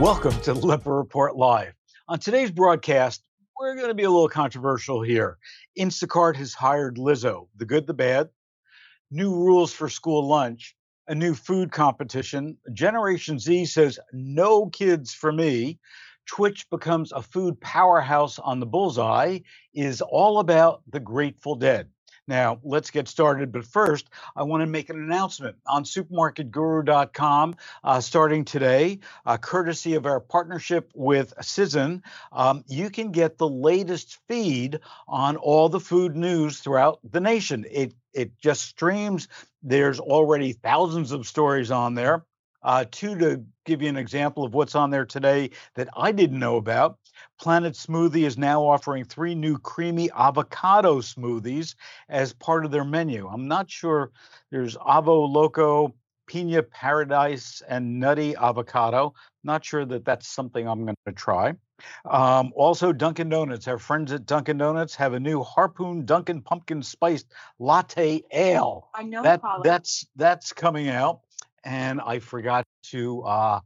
Welcome to Lempert Report Live. On today's broadcast, we're going to be a little controversial here. Instacart has hired Lizzo, the good, the bad, new rules for school lunch, a new food competition. Generation Z says, no kids for me. Twitch becomes a food powerhouse on the bullseye, is all about the Grateful Dead. Now, let's get started. But first, I want to make an announcement on supermarketguru.com uh, starting today, uh, courtesy of our partnership with Cision. Um, you can get the latest feed on all the food news throughout the nation. It it just streams. There's already thousands of stories on there. Uh, two to give you an example of what's on there today that I didn't know about. Planet Smoothie is now offering three new creamy avocado smoothies as part of their menu. I'm not sure there's Avo Loco, Pina Paradise, and Nutty Avocado. Not sure that that's something I'm going to try. Um, also, Dunkin' Donuts. Our friends at Dunkin' Donuts have a new Harpoon Dunkin' Pumpkin Spiced Latte Ale. I know that Colin. that's that's coming out, and I forgot to uh,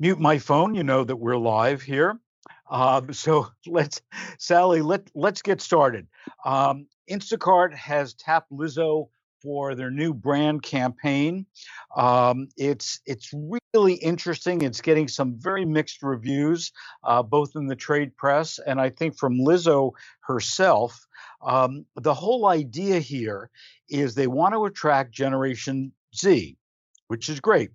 mute my phone. You know that we're live here. Um, so let's, Sally, let let's get started. Um, Instacart has tapped Lizzo for their new brand campaign. Um, it's it's really interesting. It's getting some very mixed reviews, uh, both in the trade press and I think from Lizzo herself. Um, the whole idea here is they want to attract Generation Z, which is great.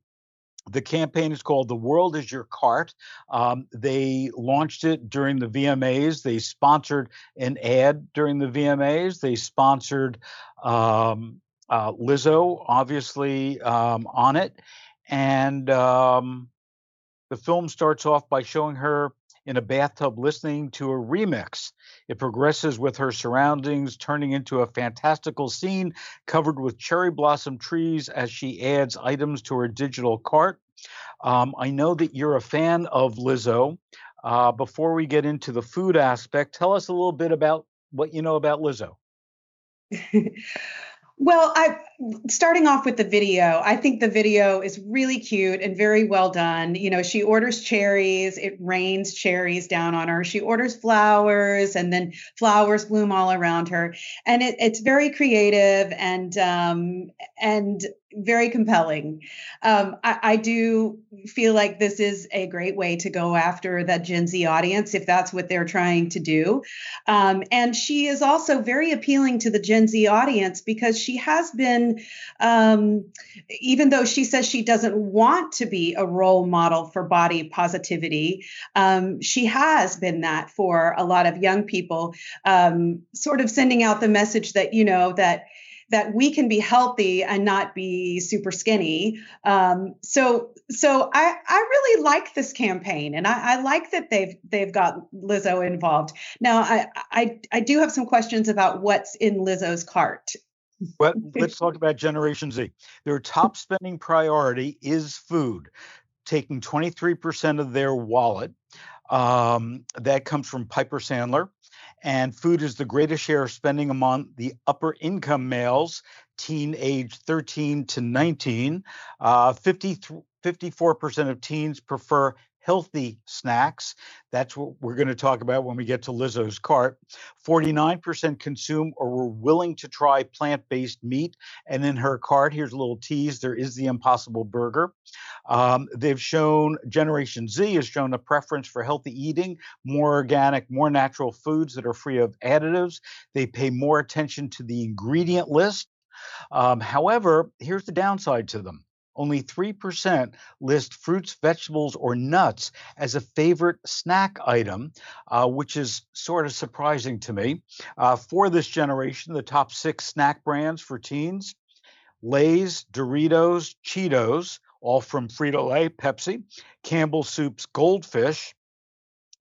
The campaign is called The World is Your Cart. Um, they launched it during the VMAs. They sponsored an ad during the VMAs. They sponsored um, uh, Lizzo, obviously, um, on it. And um, the film starts off by showing her in a bathtub listening to a remix. It progresses with her surroundings, turning into a fantastical scene covered with cherry blossom trees as she adds items to her digital cart. Um, I know that you're a fan of Lizzo. Uh, before we get into the food aspect, tell us a little bit about what you know about Lizzo. Well, I starting off with the video, I think the video is really cute and very well done. You know, she orders cherries, it rains cherries down on her. She orders flowers, and then flowers bloom all around her, and it, it's very creative and um, and very compelling. Um, I, I, do feel like this is a great way to go after the Gen Z audience if that's what they're trying to do. Um, and she is also very appealing to the Gen Z audience because she has been, um, even though she says she doesn't want to be a role model for body positivity, um, she has been that for a lot of young people, um, sort of sending out the message that, you know, that that we can be healthy and not be super skinny. Um, so so I, I really like this campaign and I, I, like that they've they've got Lizzo involved. Now I, I I do have some questions about what's in Lizzo's cart. But let's talk about Generation Z. Their top spending priority is food, taking 23% of their wallet. Um, that comes from Piper Sandler and food is the greatest share of spending among the upper income males, teen age 13 to 19. Uh, 50, 54% of teens prefer healthy snacks. That's what we're going to talk about when we get to Lizzo's cart. 49% consume or were willing to try plant based meat. And in her cart, here's a little tease there is the Impossible Burger. Um, they've shown, Generation Z has shown a preference for healthy eating, more organic, more natural foods that are free of additives. They pay more attention to the ingredient list. Um, however, here's the downside to them only 3% list fruits, vegetables, or nuts as a favorite snack item, uh, which is sort of surprising to me. Uh, for this generation, the top six snack brands for teens Lay's, Doritos, Cheetos, all from Frito Lay, Pepsi, Campbell Soup's Goldfish.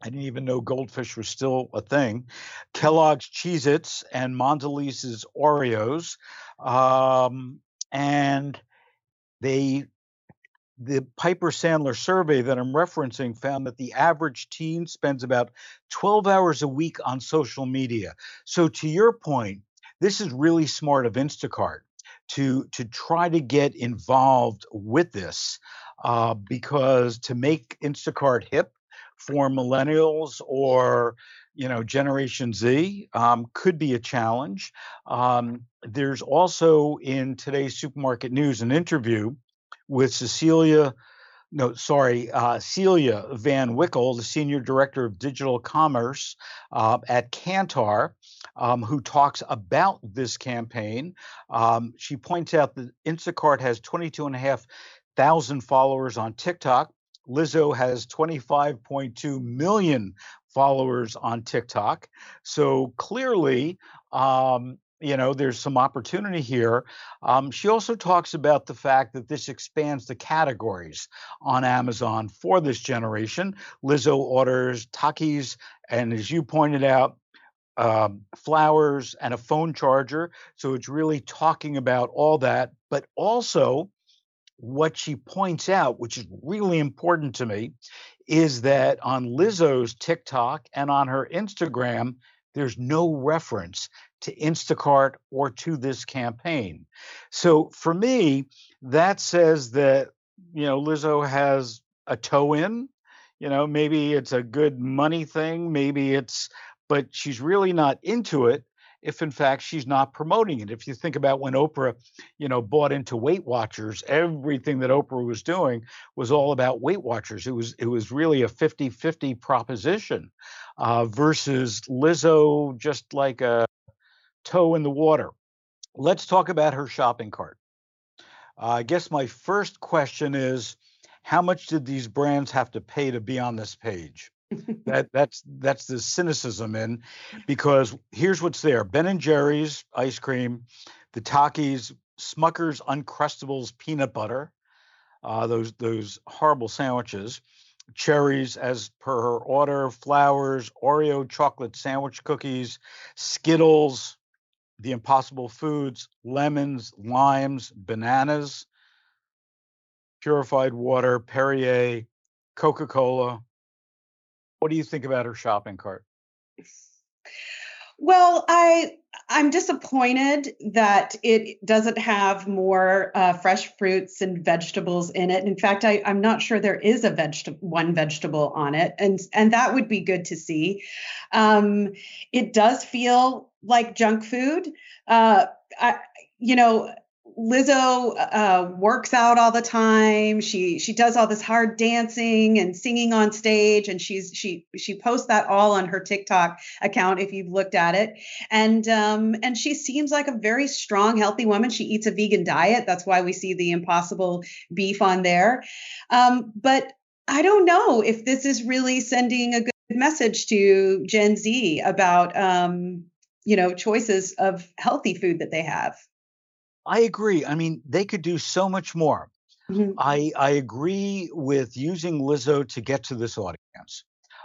I didn't even know goldfish was still a thing. Kellogg's Cheez Its and Mondelez's Oreos. Um, and they the Piper Sandler survey that I'm referencing found that the average teen spends about 12 hours a week on social media. So, to your point, this is really smart of Instacart. to to try to get involved with this uh, because to make Instacart hip for millennials or you know Generation Z um, could be a challenge. Um, there's also in today's supermarket news an interview with Cecilia no, sorry, uh, Celia Van Wickel, the Senior Director of Digital Commerce uh, at Kantar, um, who talks about this campaign. Um, she points out that Instacart has 22,500 followers on TikTok. Lizzo has 25.2 million followers on TikTok. So clearly, um, you know, there's some opportunity here. Um, she also talks about the fact that this expands the categories on Amazon for this generation. Lizzo orders Takis, and as you pointed out, um, flowers and a phone charger. So it's really talking about all that, but also what she points out, which is really important to me, is that on Lizzo's TikTok and on her Instagram, there's no reference to Instacart or to this campaign. So for me, that says that, you know, Lizzo has a toe in. You know, maybe it's a good money thing, maybe it's, but she's really not into it if in fact she's not promoting it. If you think about when Oprah, you know, bought into Weight Watchers, everything that Oprah was doing was all about Weight Watchers. It was it was really a 50-50 proposition uh, versus Lizzo just like a toe in the water. Let's talk about her shopping cart. Uh, I guess my first question is how much did these brands have to pay to be on this page? That that's that's the cynicism in because here's what's there ben and jerry's ice cream the takis smucker's uncrustables peanut butter uh, those those horrible sandwiches cherries as per her order flowers oreo chocolate sandwich cookies skittles the impossible foods, lemons, limes, bananas, purified water, Perrier, Coca Cola. What do you think about her shopping cart? Well, I I'm disappointed that it doesn't have more uh, fresh fruits and vegetables in it. In fact, I, I'm not sure there is a vegetable one vegetable on it, and and that would be good to see. Um, it does feel like junk food. Uh, I, you know, Lizzo uh, works out all the time. She she does all this hard dancing and singing on stage, and she's she she posts that all on her TikTok account if you've looked at it. And um, and she seems like a very strong, healthy woman. She eats a vegan diet. That's why we see the Impossible beef on there. Um, but I don't know if this is really sending a good message to Gen Z about um, you know choices of healthy food that they have. I agree. I mean, they could do so much more. Mm-hmm. I I agree with using Lizzo to get to this audience.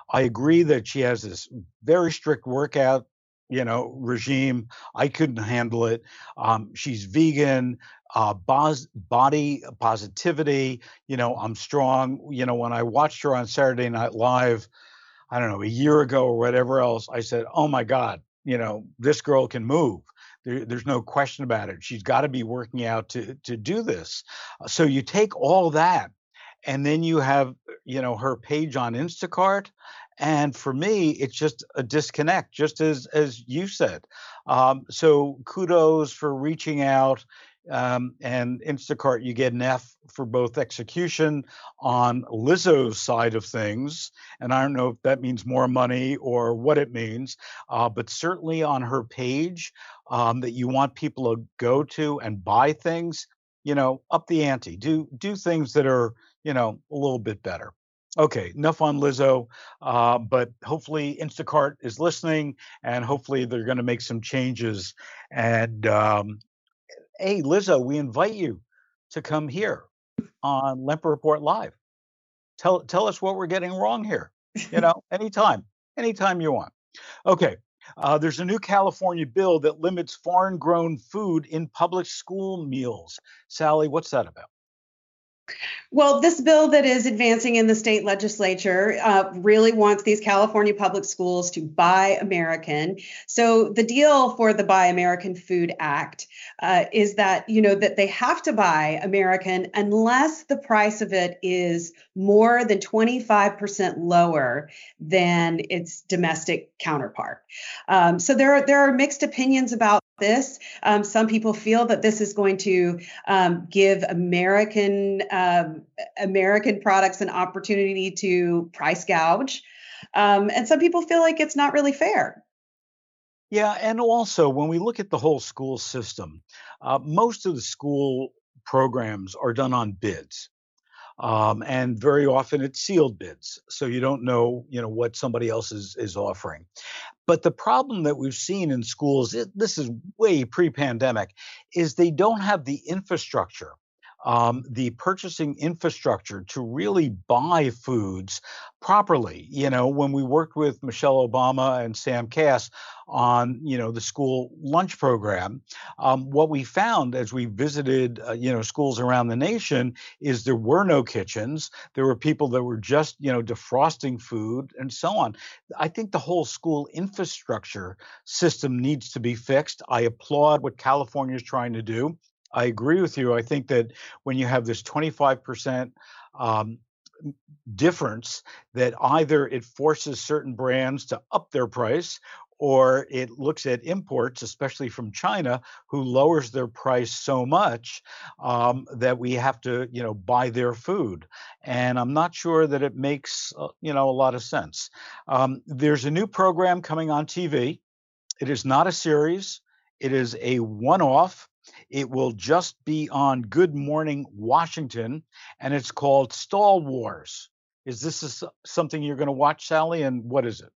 I agree that she has this very strict workout, you know, regime. I couldn't handle it. Um, she's vegan, uh, bos- body positivity. You know, I'm strong. You know, when I watched her on Saturday Night Live, I don't know, a year ago or whatever else, I said, "Oh my God, you know, this girl can move." There, there's no question about it. She's got to be working out to to do this. So you take all that, and then you have you know her page on Instacart, and for me, it's just a disconnect, just as as you said. Um, so kudos for reaching out um, and Instacart, you get an F for both execution on Lizzo's side of things. And I don't know if that means more money or what it means, uh, but certainly on her page um, that you want people to go to and buy things, you know, up the ante. Do do things that are, you know, a little bit better. Okay, enough on Lizzo, uh, but hopefully Instacart is listening, and hopefully they're going to make some changes and um, hey, Lizzo, we invite you to come here on Lempert Report Live. Tell tell us what we're getting wrong here. You know, anytime, anytime you want. Okay. Uh, there's a new California bill that limits foreign grown food in public school meals. Sally, what's that about? Well, this bill that is advancing in the state legislature uh, really wants these California public schools to buy American. So the deal for the Buy American Food Act uh, is that you know that they have to buy American unless the price of it is more than 25% lower than its domestic counterpart. Um, so there are there are mixed opinions about this. Um, some people feel that this is going to um, give American um, American products an opportunity to price gouge, um, and some people feel like it's not really fair. Yeah, and also when we look at the whole school system, uh, most of the school programs are done on bids. Um, and very often it's sealed bids, so you don't know, you know, what somebody else is is offering. But the problem that we've seen in schools, it, this is way pre-pandemic, is they don't have the infrastructure um, the purchasing infrastructure to really buy foods properly. You know, when we worked with Michelle Obama and Sam Kass on, you know, the school lunch program, um, what we found as we visited, uh, you know, schools around the nation is there were no kitchens. There were people that were just, you know, defrosting food and so on. I think the whole school infrastructure system needs to be fixed. I applaud what California is trying to do. I agree with you. I think that when you have this 25% um, difference, that either it forces certain brands to up their price or it looks at imports, especially from China, who lowers their price so much um, that we have to, you know, buy their food. And I'm not sure that it makes, uh, you know, a lot of sense. Um, there's a new program coming on TV. It is not a series. It is a one-off. It will just be on Good Morning Washington, and it's called Stall Wars. Is this something you're going to watch, Sally? And what is it?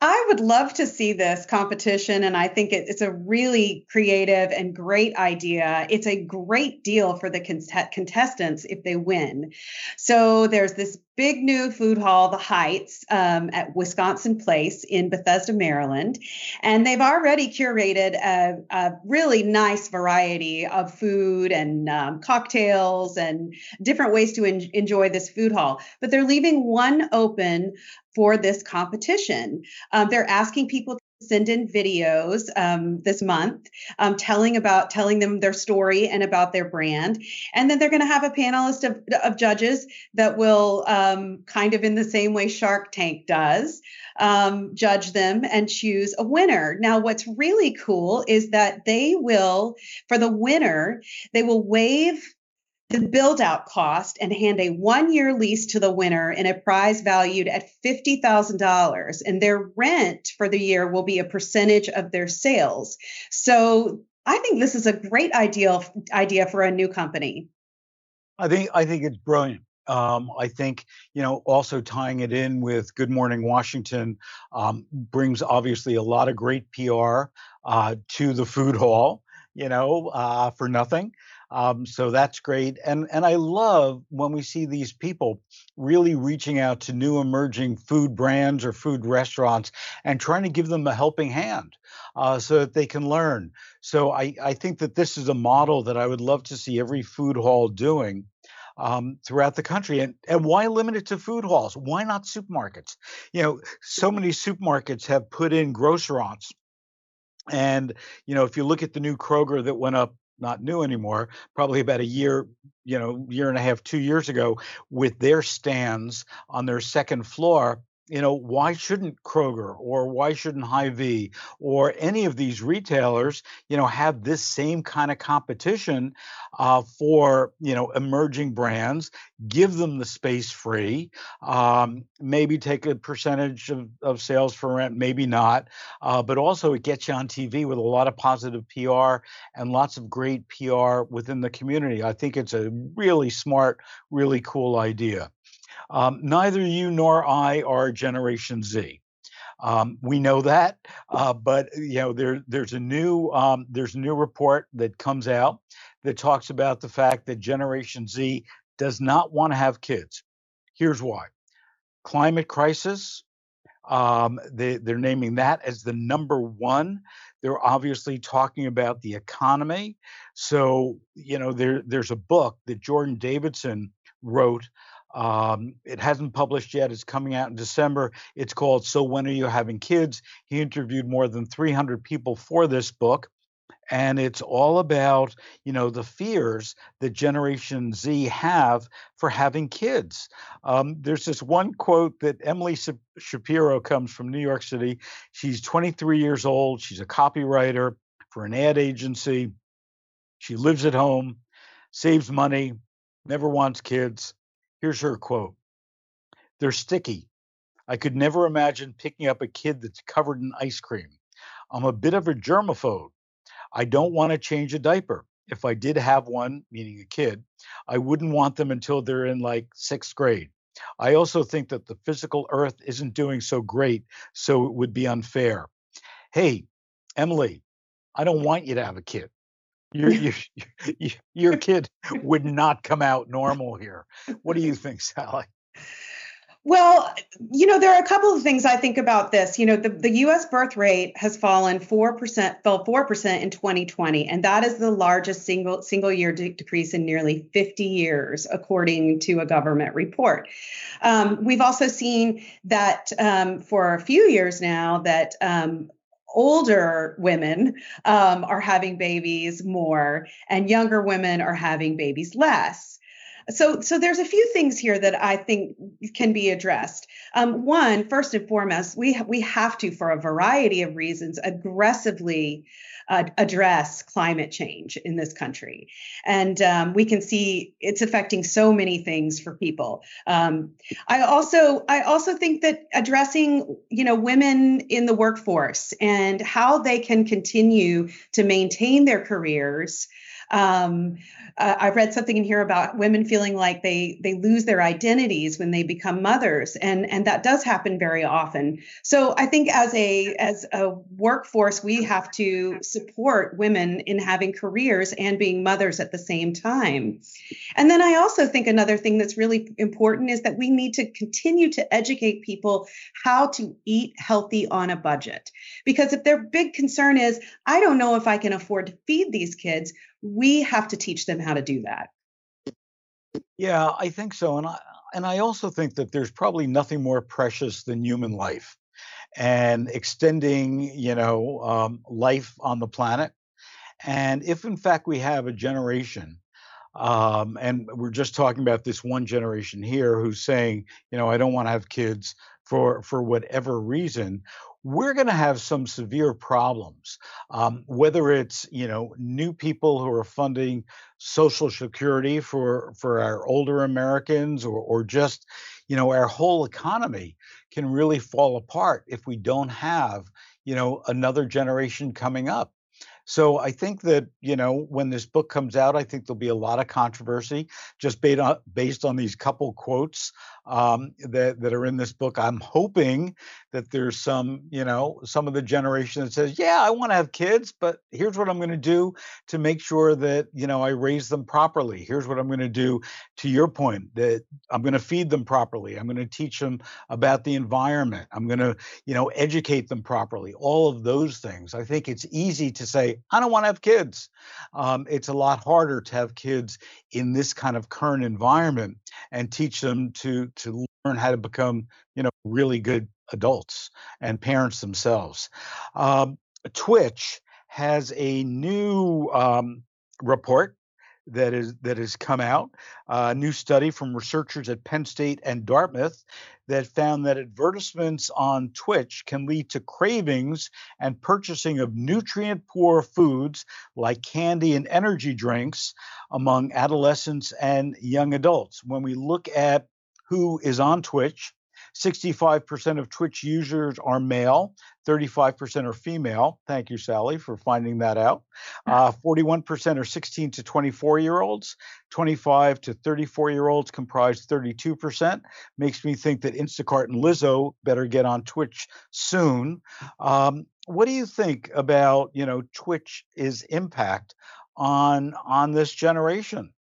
I would love to see this competition, and I think it, it's a really creative and great idea. It's a great deal for the contestants if they win. So there's this big new food hall, the Heights, um, at Wisconsin Place in Bethesda, Maryland, and they've already curated a, a really nice variety of food and um, cocktails and different ways to en- enjoy this food hall. But they're leaving one open for this competition. Um, they're asking people send in videos um, this month um, telling about telling them their story and about their brand. And then they're going to have a panelist of, of judges that will um, kind of in the same way shark tank does um, judge them and choose a winner. Now what's really cool is that they will for the winner they will waive the build out cost and hand a one year lease to the winner in a prize valued at $50,000. And their rent for the year will be a percentage of their sales. So I think this is a great ideal idea for a new company. I think I think it's brilliant. Um, I think you know also tying it in with Good Morning Washington um, brings obviously a lot of great PR uh, to the food hall. You know, uh, for nothing. Um, so that's great. And and I love when we see these people really reaching out to new emerging food brands or food restaurants and trying to give them a helping hand uh, so that they can learn. So I, I think that this is a model that I would love to see every food hall doing. Um, throughout the country. And, and why limit it to food halls? Why not supermarkets? You know, so many supermarkets have put in grocerants. And, you know, if you look at the new Kroger that went up not new anymore, probably about a year, you know, year and a half, two years ago, with their stands on their second floor you know, why shouldn't Kroger or why shouldn't Hy-Vee or any of these retailers, you know, have this same kind of competition uh, for, you know, emerging brands, give them the space free, um, maybe take a percentage of, of sales for rent, maybe not, uh, but also it gets you on TV with a lot of positive PR and lots of great PR within the community. I think it's a really smart, really cool idea. Um, neither you nor I are Generation Z. Um, we know that, uh, but you know there there's a new um, there's a new report that comes out that talks about the fact that Generation Z does not want to have kids. Here's why: climate crisis. Um, they, they're naming that as the number one. They're obviously talking about the economy. So, you know, there there's a book that Jordan Davidson wrote. Um, it hasn't published yet. It's coming out in December. It's called So When Are You Having Kids? He interviewed more than 300 people for this book and it's all about you know the fears that generation z have for having kids um, there's this one quote that emily shapiro comes from new york city she's 23 years old she's a copywriter for an ad agency she lives at home saves money never wants kids here's her quote they're sticky i could never imagine picking up a kid that's covered in ice cream i'm a bit of a germaphobe I don't want to change a diaper. If I did have one, meaning a kid, I wouldn't want them until they're in like sixth grade. I also think that the physical earth isn't doing so great, so it would be unfair. Hey, Emily, I don't want you to have a kid. Your, your, your kid would not come out normal here. What do you think, Sally? Well, you know, there are a couple of things I think about this. You know, the, the US birth rate has fallen 4%, fell 4% in 2020, and that is the largest single single year de- decrease in nearly 50 years, according to a government report. Um, we've also seen that um, for a few years now that um, older women um, are having babies more and younger women are having babies less. So, so there's a few things here that I think can be addressed. Um, one, first and foremost, we we have to, for a variety of reasons, aggressively uh, address climate change in this country, and um, we can see it's affecting so many things for people. Um, I also I also think that addressing you know women in the workforce and how they can continue to maintain their careers um, uh, I read something in here about women feeling like they they lose their identities when they become mothers, and and that does happen very often. So I think as a as a workforce, we have to support women in having careers and being mothers at the same time. And then I also think another thing that's really important is that we need to continue to educate people how to eat healthy on a budget, because if their big concern is I don't know if I can afford to feed these kids we have to teach them how to do that. Yeah, I think so. And I, and I also think that there's probably nothing more precious than human life and extending, you know, um, life on the planet. And if in fact we have a generation, um, and we're just talking about this one generation here who's saying, you know, I don't want to have kids for for whatever reason, we're going to have some severe problems. Um, whether it's you know new people who are funding Social Security for for our older Americans, or or just you know our whole economy can really fall apart if we don't have you know another generation coming up. So I think that you know when this book comes out, I think there'll be a lot of controversy just based on based on these couple quotes um, that that are in this book. I'm hoping that there's some you know some of the generation that says, yeah, I want to have kids, but here's what I'm going to do to make sure that you know I raise them properly. Here's what I'm going to do. To your point, that I'm going to feed them properly. I'm going to teach them about the environment. I'm going to you know educate them properly. All of those things. I think it's easy to say I don't want to have kids. Um, it's a lot harder to have kids in this kind of current environment and teach them to to learn how to become, you know, really good adults and parents themselves. Um, Twitch has a new um, report that is that has come out. A new study from researchers at Penn State and Dartmouth that found that advertisements on Twitch can lead to cravings and purchasing of nutrient poor foods like candy and energy drinks among adolescents and young adults. When we look at who is on Twitch, 65% of Twitch users are male, 35% are female. Thank you, Sally, for finding that out. Uh, 41% are 16 to 24 year olds. 25 to 34 year olds comprise 32%. Makes me think that Instacart and Lizzo better get on Twitch soon. Um, what do you think about you know Twitch's impact on on this generation?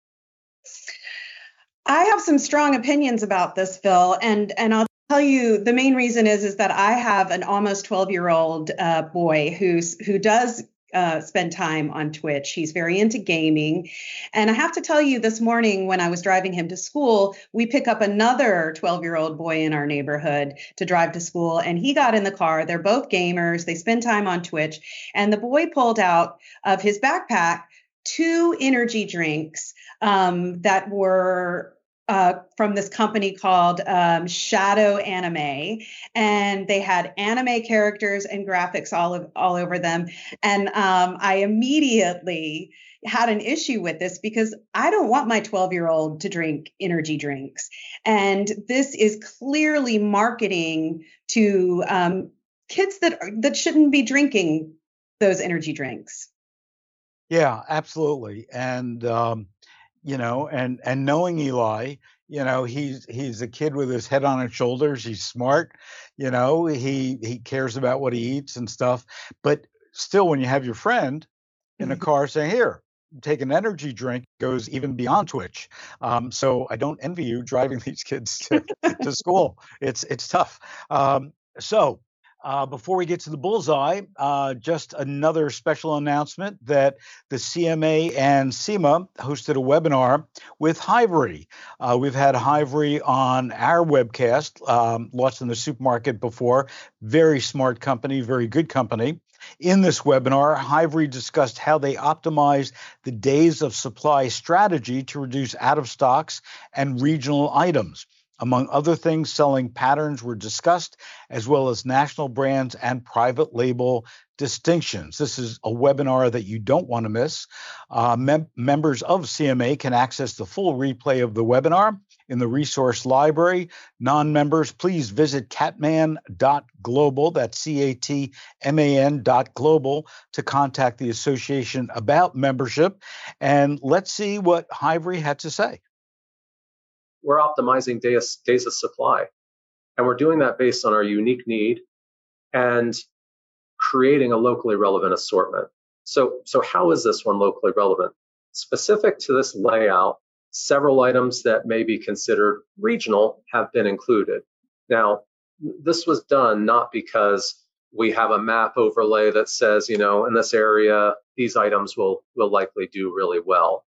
I have some strong opinions about this, Phil, and and I'll tell you the main reason is is that I have an almost 12 year old uh, boy who's who does uh, spend time on Twitch. He's very into gaming. And I have to tell you, this morning when I was driving him to school, we pick up another 12 year old boy in our neighborhood to drive to school. And he got in the car. They're both gamers, they spend time on Twitch. And the boy pulled out of his backpack two energy drinks um, that were uh, from this company called um, Shadow Anime, and they had anime characters and graphics all of, all over them. And um, I immediately had an issue with this because I don't want my 12 year old to drink energy drinks, and this is clearly marketing to um, kids that that shouldn't be drinking those energy drinks. Yeah, absolutely, and um, you know, and and knowing Eli, you know, he's he's a kid with his head on his shoulders. He's smart, you know, he he cares about what he eats and stuff. But still, when you have your friend in a mm-hmm. car saying, "Here, take an energy drink," goes even beyond Twitch. Um, so I don't envy you driving these kids to, to school. It's it's tough. Um, so uh, before we get to the bullseye, uh, just another special announcement that the CMA and SEMA hosted a webinar with Hivery. Uh, we've had Hivery on our webcast, um, in the supermarket before. Very smart company, very good company. In this webinar, Hivery discussed how they optimize the days of supply strategy to reduce out of stocks and regional items. Among other things, selling patterns were discussed, as well as national brands and private label distinctions. This is a webinar that you don't want to miss. Uh, mem- members of CMA can access the full replay of the webinar in the resource library. Non members, please visit catman.global, that's C A T M A N dot global, to contact the association about membership. And let's see what Hivery had to say we're optimizing days, days of supply. And we're doing that based on our unique need and creating a locally relevant assortment. So, so how is this one locally relevant? Specific to this layout, several items that may be considered regional have been included. Now, this was done not because we have a map overlay that says, you know, in this area, these items will will likely do really well.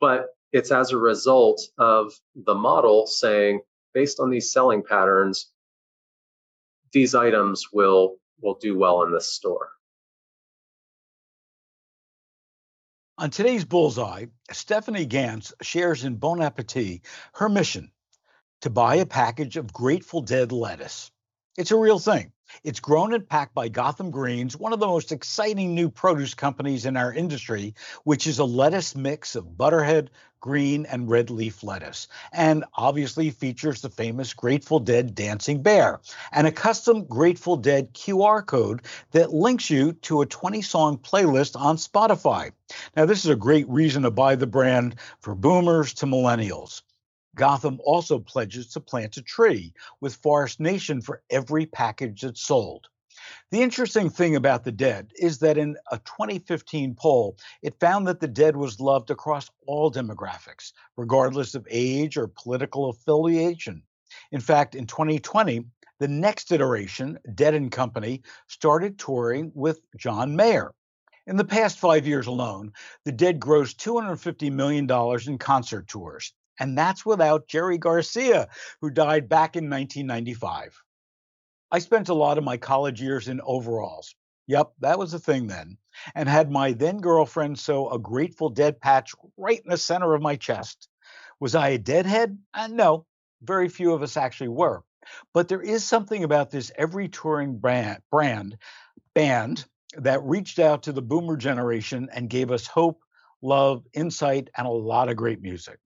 But it's as a result of the model saying, based on these selling patterns, these items will will do well in this store. On today's Bullseye, Stephanie Ganz shares in Bon Appetit her mission to buy a package of Grateful Dead lettuce. It's a real thing. It's grown and packed by Gotham Greens, one of the most exciting new produce companies in our industry, which is a lettuce mix of butterhead, green, and red leaf lettuce, and obviously features the famous Grateful Dead dancing bear and a custom Grateful Dead QR code that links you to a 20 song playlist on Spotify. Now, this is a great reason to buy the brand for boomers to millennials. Gotham also pledges to plant a tree with Forest Nation for every package that's sold. The interesting thing about the dead is that in a 2015 poll, it found that the dead was loved across all demographics, regardless of age or political affiliation. In fact, in 2020, the next iteration, Dead and Company, started touring with John Mayer. In the past five years alone, the Dead grossed $250 million in concert tours. And that's without Jerry Garcia, who died back in 1995. I spent a lot of my college years in overalls. Yep, that was a thing then. And had my then girlfriend sew a Grateful Dead patch right in the center of my chest. Was I a deadhead? Uh, no, very few of us actually were. But there is something about this every touring brand, brand band that reached out to the boomer generation and gave us hope, love, insight, and a lot of great music.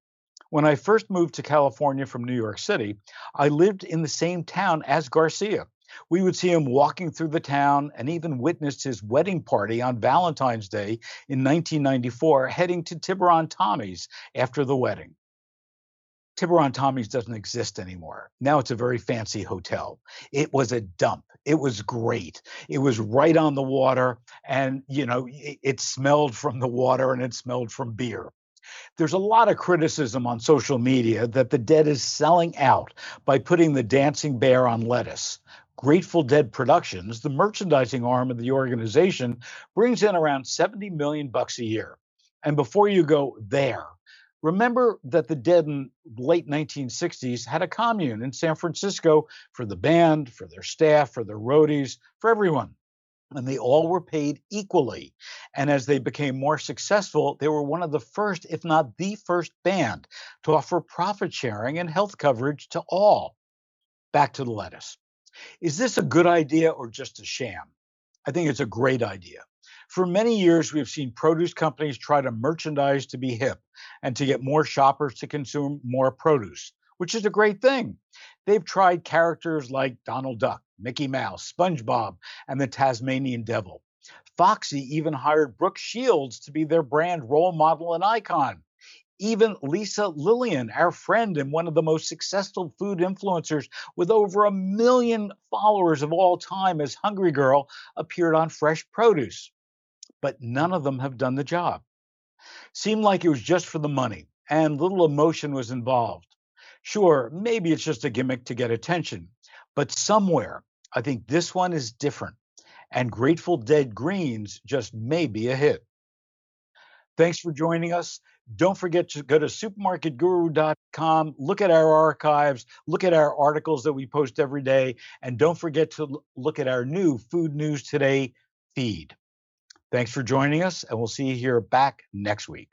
When I first moved to California from New York City, I lived in the same town as Garcia. We would see him walking through the town and even witnessed his wedding party on Valentine's Day in 1994, heading to Tiburon Tommy's after the wedding. Tiburon Tommy's doesn't exist anymore. Now it's a very fancy hotel. It was a dump. It was great. It was right on the water, and you know, it, smelled from the water and it smelled from beer. There's a lot of criticism on social media that the Dead is selling out by putting the dancing bear on lettuce. Grateful Dead Productions, the merchandising arm of the organization, brings in around 70 million bucks a year. And before you go there, remember that the Dead in late 1960s had a commune in San Francisco for the band, for their staff, for their roadies, for everyone and they all were paid equally. And as they became more successful, they were one of the first, if not the first band to offer profit sharing and health coverage to all. Back to the lettuce. Is this a good idea or just a sham? I think it's a great idea. For many years, we've seen produce companies try to merchandise to be hip and to get more shoppers to consume more produce, which is a great thing. They've tried characters like Donald Duck Mickey Mouse, SpongeBob, and the Tasmanian Devil. Foxy even hired Brooke Shields to be their brand role model and icon. Even Lisa Lillien, our friend and one of the most successful food influencers with over a million followers of all time as Hungry Girl, appeared on Fresh Produce. But none of them have done the job. Seemed like it was just for the money, and little emotion was involved. Sure, maybe it's just a gimmick to get attention, but somewhere I think this one is different, and Grateful Dead Greens just may be a hit. Thanks for joining us. Don't forget to go to supermarketguru.com, look at our archives, look at our articles that we post every day, and don't forget to look at our new Food News Today feed. Thanks for joining us, and we'll see you here back next week.